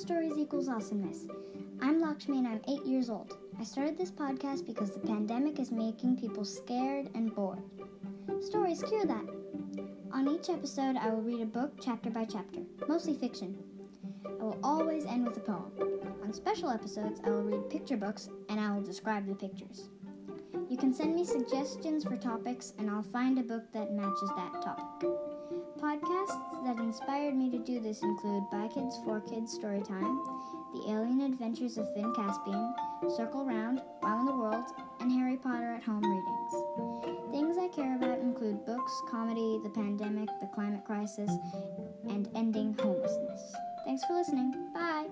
Stories Equals Awesomeness. I'm Lakshmi and I'm eight years old. I started this podcast because the pandemic is making people scared and bored. Stories cure that. On each episode, I will read a book chapter by chapter, mostly fiction. I will always end with a poem. On special episodes, I will read picture books and I will describe the pictures. You can send me suggestions for topics and I'll find a book that matches that topic. Podcasts that to do this include By Kids for Kids Storytime, The Alien Adventures of Finn Caspian, Circle Round, Wow in the World, and Harry Potter at Home readings. Things I care about include books, comedy, the pandemic, the climate crisis, and ending homelessness. Thanks for listening. Bye.